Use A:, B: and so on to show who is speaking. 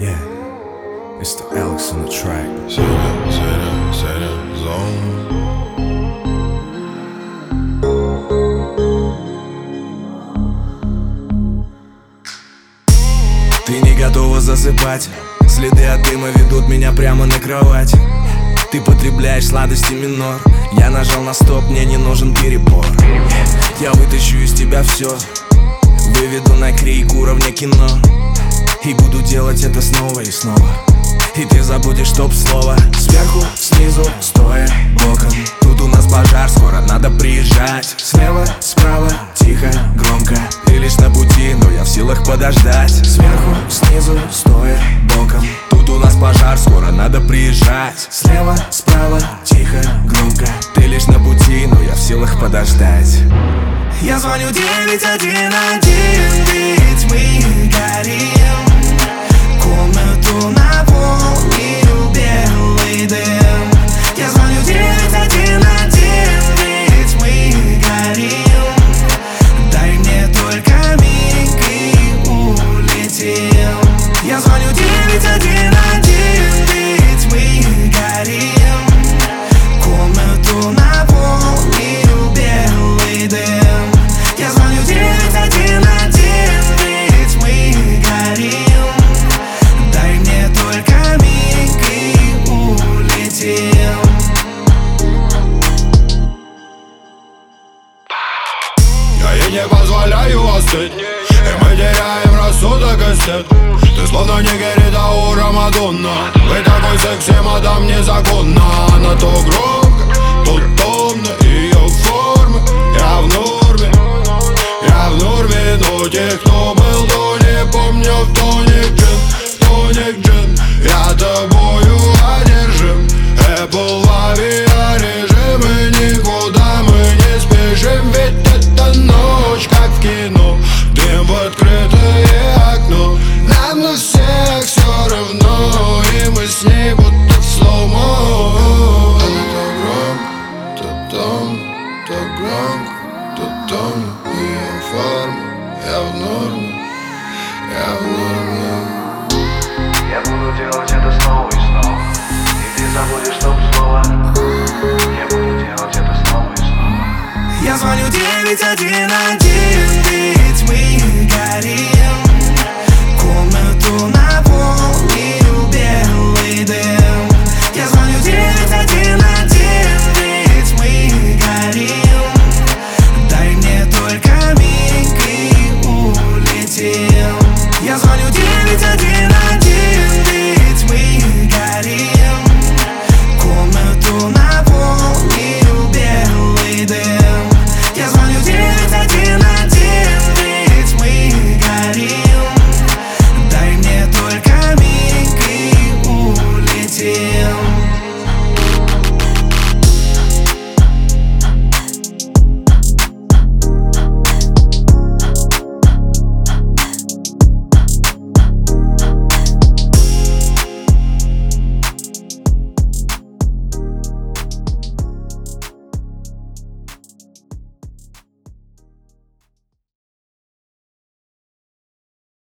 A: It's the Alex on the track.
B: Серия, серия, серия, зон.
A: Ты не готова засыпать. Следы от дыма ведут меня прямо на кровать. Ты потребляешь сладости минор. Я нажал на стоп, мне не нужен перебор. Я вытащу из тебя все Выведу на крик уровня кино делать это снова и снова. И ты забудешь топ-слово Сверху, снизу, стоя, боком. Тут у нас пожар, скоро надо приезжать. Слева, справа, тихо, громко. Ты лишь на пути, но я в силах подождать. Сверху, снизу, стоя, боком. Тут у нас пожар, скоро надо приезжать. Слева, справа, тихо, громко. Ты лишь на пути, но я в силах подождать. Я звоню 911, ведь мы улетим Я
B: ей не позволяю остыть. И мы теряем рассудок и стыд. Ты словно не Герита у Рамадонна Вы такой секси, мадам, незаконно. Она то громко, то томно. Ее формы, я в норме Я в норме, но тех, томно Ее форма, я в норме Я в норме.
C: Я буду делать это снова и снова. И ты забудешь топ-слово Я буду делать это снова и снова.
A: Я звоню 911, ведь мы горим. Комнату на